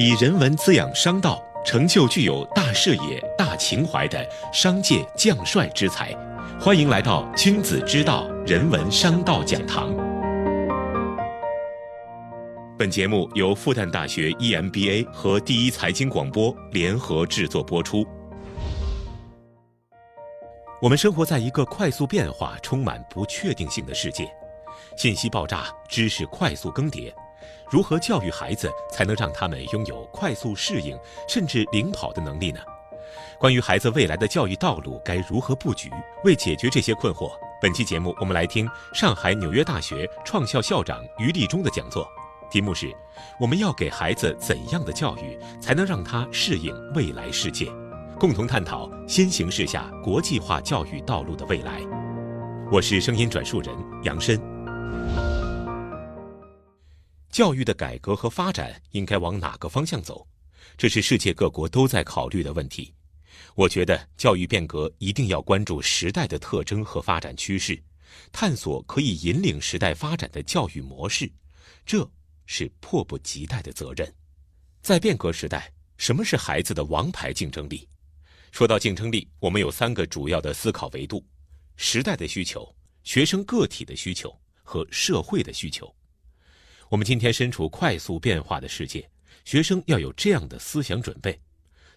以人文滋养商道，成就具有大视野、大情怀的商界将帅之才。欢迎来到君子之道人文商道讲堂。本节目由复旦大学 EMBA 和第一财经广播联合制作播出。我们生活在一个快速变化、充满不确定性的世界，信息爆炸，知识快速更迭。如何教育孩子才能让他们拥有快速适应甚至领跑的能力呢？关于孩子未来的教育道路该如何布局？为解决这些困惑，本期节目我们来听上海纽约大学创校校长于立中的讲座，题目是：我们要给孩子怎样的教育才能让他适应未来世界？共同探讨新形势下国际化教育道路的未来。我是声音转述人杨申。教育的改革和发展应该往哪个方向走？这是世界各国都在考虑的问题。我觉得教育变革一定要关注时代的特征和发展趋势，探索可以引领时代发展的教育模式，这是迫不及待的责任。在变革时代，什么是孩子的王牌竞争力？说到竞争力，我们有三个主要的思考维度：时代的需求、学生个体的需求和社会的需求。我们今天身处快速变化的世界，学生要有这样的思想准备：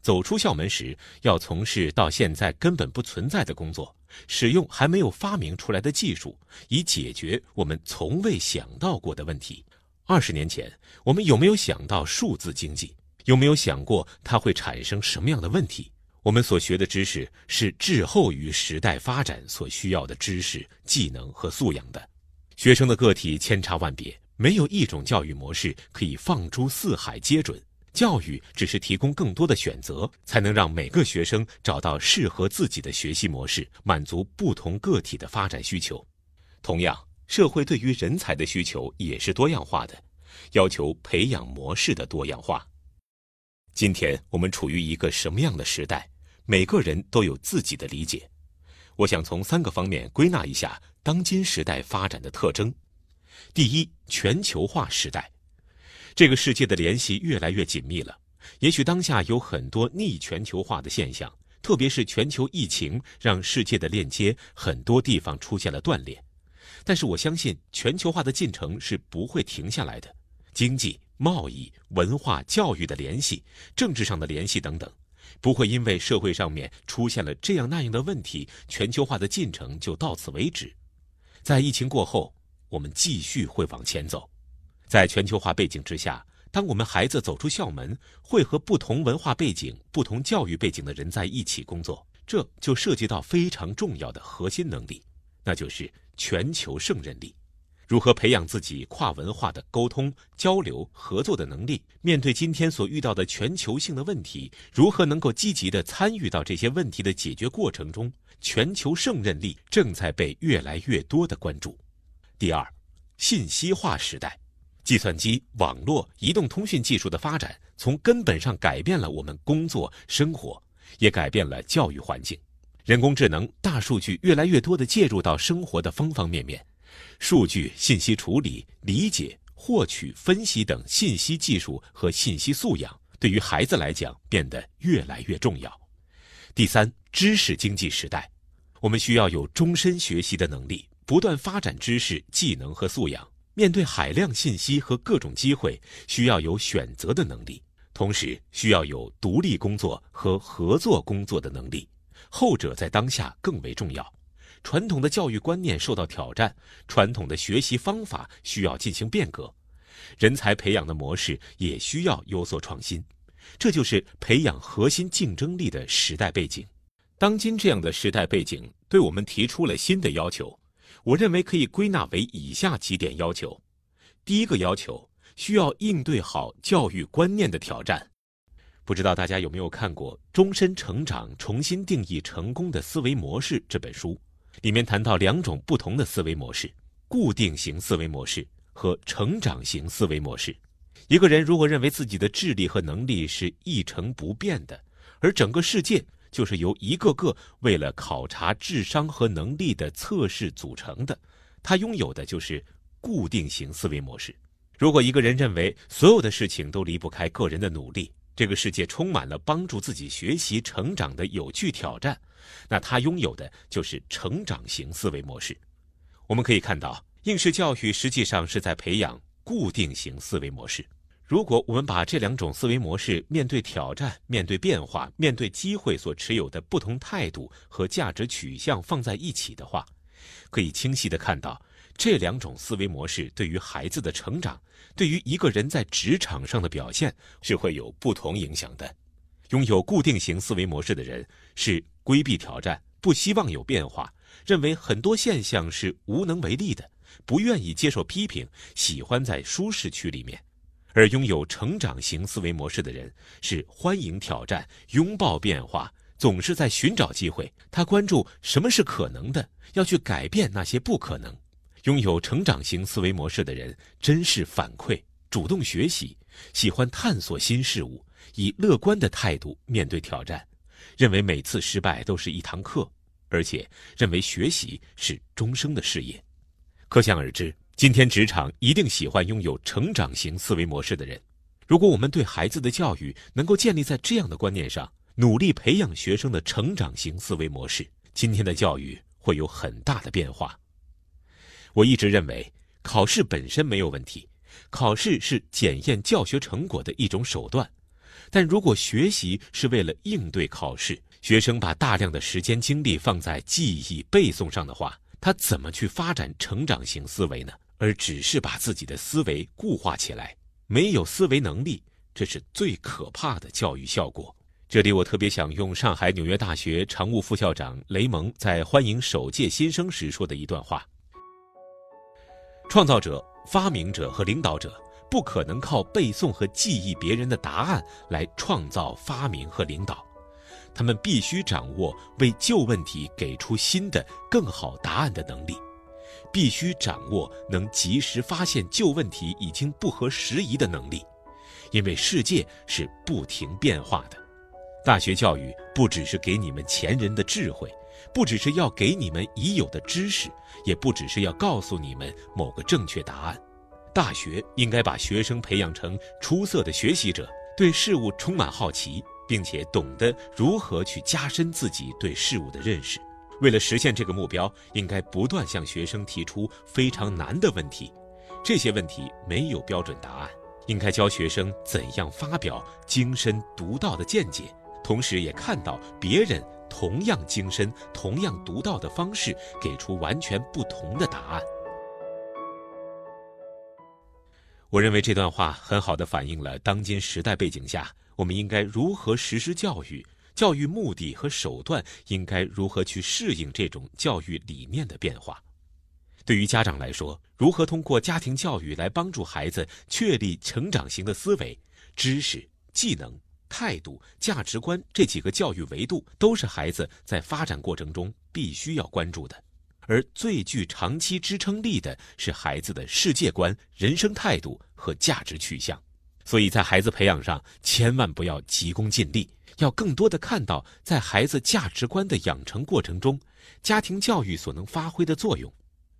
走出校门时，要从事到现在根本不存在的工作，使用还没有发明出来的技术，以解决我们从未想到过的问题。二十年前，我们有没有想到数字经济？有没有想过它会产生什么样的问题？我们所学的知识是滞后于时代发展所需要的知识、技能和素养的。学生的个体千差万别。没有一种教育模式可以放诸四海皆准，教育只是提供更多的选择，才能让每个学生找到适合自己的学习模式，满足不同个体的发展需求。同样，社会对于人才的需求也是多样化的，要求培养模式的多样化。今天我们处于一个什么样的时代？每个人都有自己的理解。我想从三个方面归纳一下当今时代发展的特征。第一，全球化时代，这个世界的联系越来越紧密了。也许当下有很多逆全球化的现象，特别是全球疫情让世界的链接很多地方出现了断裂。但是我相信全球化的进程是不会停下来的。经济、贸易、文化、教育的联系、政治上的联系等等，不会因为社会上面出现了这样那样的问题，全球化的进程就到此为止。在疫情过后。我们继续会往前走，在全球化背景之下，当我们孩子走出校门，会和不同文化背景、不同教育背景的人在一起工作，这就涉及到非常重要的核心能力，那就是全球胜任力。如何培养自己跨文化的沟通、交流、合作的能力？面对今天所遇到的全球性的问题，如何能够积极的参与到这些问题的解决过程中？全球胜任力正在被越来越多的关注。第二，信息化时代，计算机、网络、移动通讯技术的发展，从根本上改变了我们工作生活，也改变了教育环境。人工智能、大数据越来越多的介入到生活的方方面面，数据、信息处理、理解、获取、分析等信息技术和信息素养，对于孩子来讲变得越来越重要。第三，知识经济时代，我们需要有终身学习的能力。不断发展知识、技能和素养，面对海量信息和各种机会，需要有选择的能力，同时需要有独立工作和合作工作的能力。后者在当下更为重要。传统的教育观念受到挑战，传统的学习方法需要进行变革，人才培养的模式也需要有所创新。这就是培养核心竞争力的时代背景。当今这样的时代背景，对我们提出了新的要求。我认为可以归纳为以下几点要求：第一个要求，需要应对好教育观念的挑战。不知道大家有没有看过《终身成长：重新定义成功的思维模式》这本书？里面谈到两种不同的思维模式：固定型思维模式和成长型思维模式。一个人如果认为自己的智力和能力是一成不变的，而整个世界……就是由一个个为了考察智商和能力的测试组成的，他拥有的就是固定型思维模式。如果一个人认为所有的事情都离不开个人的努力，这个世界充满了帮助自己学习成长的有趣挑战，那他拥有的就是成长型思维模式。我们可以看到，应试教育实际上是在培养固定型思维模式。如果我们把这两种思维模式面对挑战、面对变化、面对机会所持有的不同态度和价值取向放在一起的话，可以清晰的看到，这两种思维模式对于孩子的成长，对于一个人在职场上的表现是会有不同影响的。拥有固定型思维模式的人是规避挑战，不希望有变化，认为很多现象是无能为力的，不愿意接受批评，喜欢在舒适区里面。而拥有成长型思维模式的人是欢迎挑战、拥抱变化，总是在寻找机会。他关注什么是可能的，要去改变那些不可能。拥有成长型思维模式的人珍视反馈，主动学习，喜欢探索新事物，以乐观的态度面对挑战，认为每次失败都是一堂课，而且认为学习是终生的事业。可想而知。今天职场一定喜欢拥有成长型思维模式的人。如果我们对孩子的教育能够建立在这样的观念上，努力培养学生的成长型思维模式，今天的教育会有很大的变化。我一直认为，考试本身没有问题，考试是检验教学成果的一种手段。但如果学习是为了应对考试，学生把大量的时间精力放在记忆背诵上的话，他怎么去发展成长型思维呢？而只是把自己的思维固化起来，没有思维能力，这是最可怕的教育效果。这里我特别想用上海纽约大学常务副校长雷蒙在欢迎首届新生时说的一段话：创造者、发明者和领导者不可能靠背诵和记忆别人的答案来创造、发明和领导，他们必须掌握为旧问题给出新的、更好答案的能力。必须掌握能及时发现旧问题已经不合时宜的能力，因为世界是不停变化的。大学教育不只是给你们前人的智慧，不只是要给你们已有的知识，也不只是要告诉你们某个正确答案。大学应该把学生培养成出色的学习者，对事物充满好奇，并且懂得如何去加深自己对事物的认识。为了实现这个目标，应该不断向学生提出非常难的问题。这些问题没有标准答案，应该教学生怎样发表精深独到的见解，同时也看到别人同样精深、同样独到的方式给出完全不同的答案。我认为这段话很好的反映了当今时代背景下，我们应该如何实施教育。教育目的和手段应该如何去适应这种教育理念的变化？对于家长来说，如何通过家庭教育来帮助孩子确立成长型的思维、知识、技能、态度、价值观这几个教育维度，都是孩子在发展过程中必须要关注的。而最具长期支撑力的是孩子的世界观、人生态度和价值取向。所以在孩子培养上，千万不要急功近利。要更多的看到，在孩子价值观的养成过程中，家庭教育所能发挥的作用。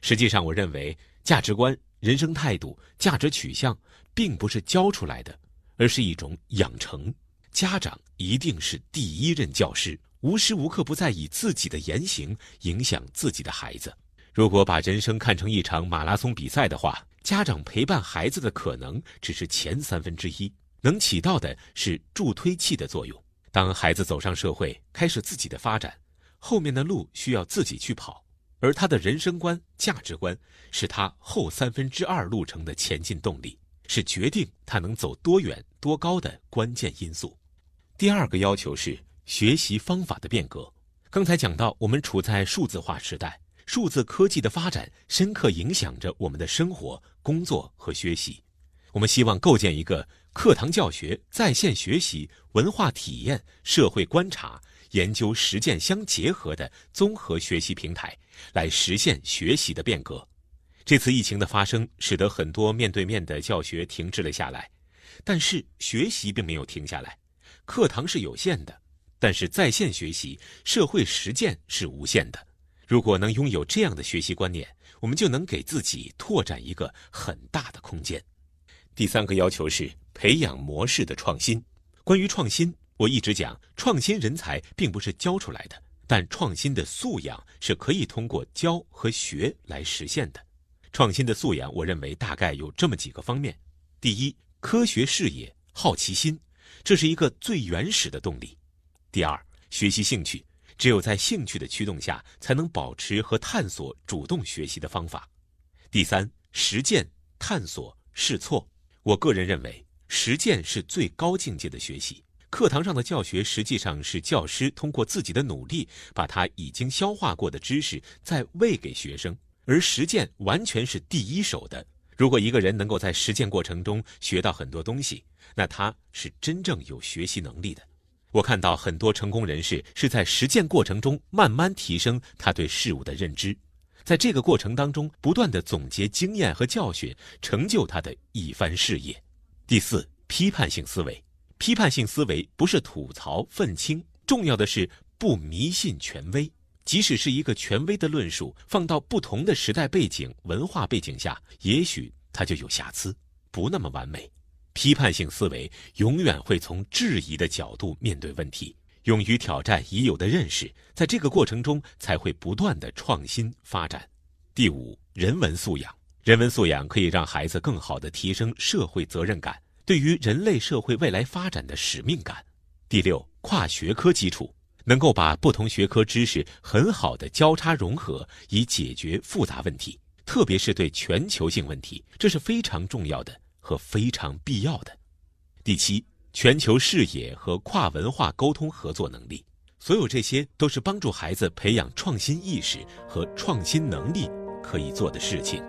实际上，我认为价值观、人生态度、价值取向，并不是教出来的，而是一种养成。家长一定是第一任教师，无时无刻不在以自己的言行影响自己的孩子。如果把人生看成一场马拉松比赛的话，家长陪伴孩子的可能只是前三分之一，能起到的是助推器的作用。当孩子走上社会，开始自己的发展，后面的路需要自己去跑，而他的人生观、价值观是他后三分之二路程的前进动力，是决定他能走多远、多高的关键因素。第二个要求是学习方法的变革。刚才讲到，我们处在数字化时代，数字科技的发展深刻影响着我们的生活、工作和学习。我们希望构建一个。课堂教学、在线学习、文化体验、社会观察、研究实践相结合的综合学习平台，来实现学习的变革。这次疫情的发生，使得很多面对面的教学停滞了下来，但是学习并没有停下来。课堂是有限的，但是在线学习、社会实践是无限的。如果能拥有这样的学习观念，我们就能给自己拓展一个很大的空间。第三个要求是培养模式的创新。关于创新，我一直讲，创新人才并不是教出来的，但创新的素养是可以通过教和学来实现的。创新的素养，我认为大概有这么几个方面：第一，科学视野、好奇心，这是一个最原始的动力；第二，学习兴趣，只有在兴趣的驱动下，才能保持和探索主动学习的方法；第三，实践、探索、试错。我个人认为，实践是最高境界的学习。课堂上的教学实际上是教师通过自己的努力，把他已经消化过的知识再喂给学生，而实践完全是第一手的。如果一个人能够在实践过程中学到很多东西，那他是真正有学习能力的。我看到很多成功人士是在实践过程中慢慢提升他对事物的认知。在这个过程当中，不断的总结经验和教训，成就他的一番事业。第四，批判性思维。批判性思维不是吐槽愤青，重要的是不迷信权威。即使是一个权威的论述，放到不同的时代背景、文化背景下，也许它就有瑕疵，不那么完美。批判性思维永远会从质疑的角度面对问题。勇于挑战已有的认识，在这个过程中才会不断的创新发展。第五，人文素养，人文素养可以让孩子更好的提升社会责任感，对于人类社会未来发展的使命感。第六，跨学科基础，能够把不同学科知识很好的交叉融合，以解决复杂问题，特别是对全球性问题，这是非常重要的和非常必要的。第七。全球视野和跨文化沟通合作能力，所有这些都是帮助孩子培养创新意识和创新能力可以做的事情。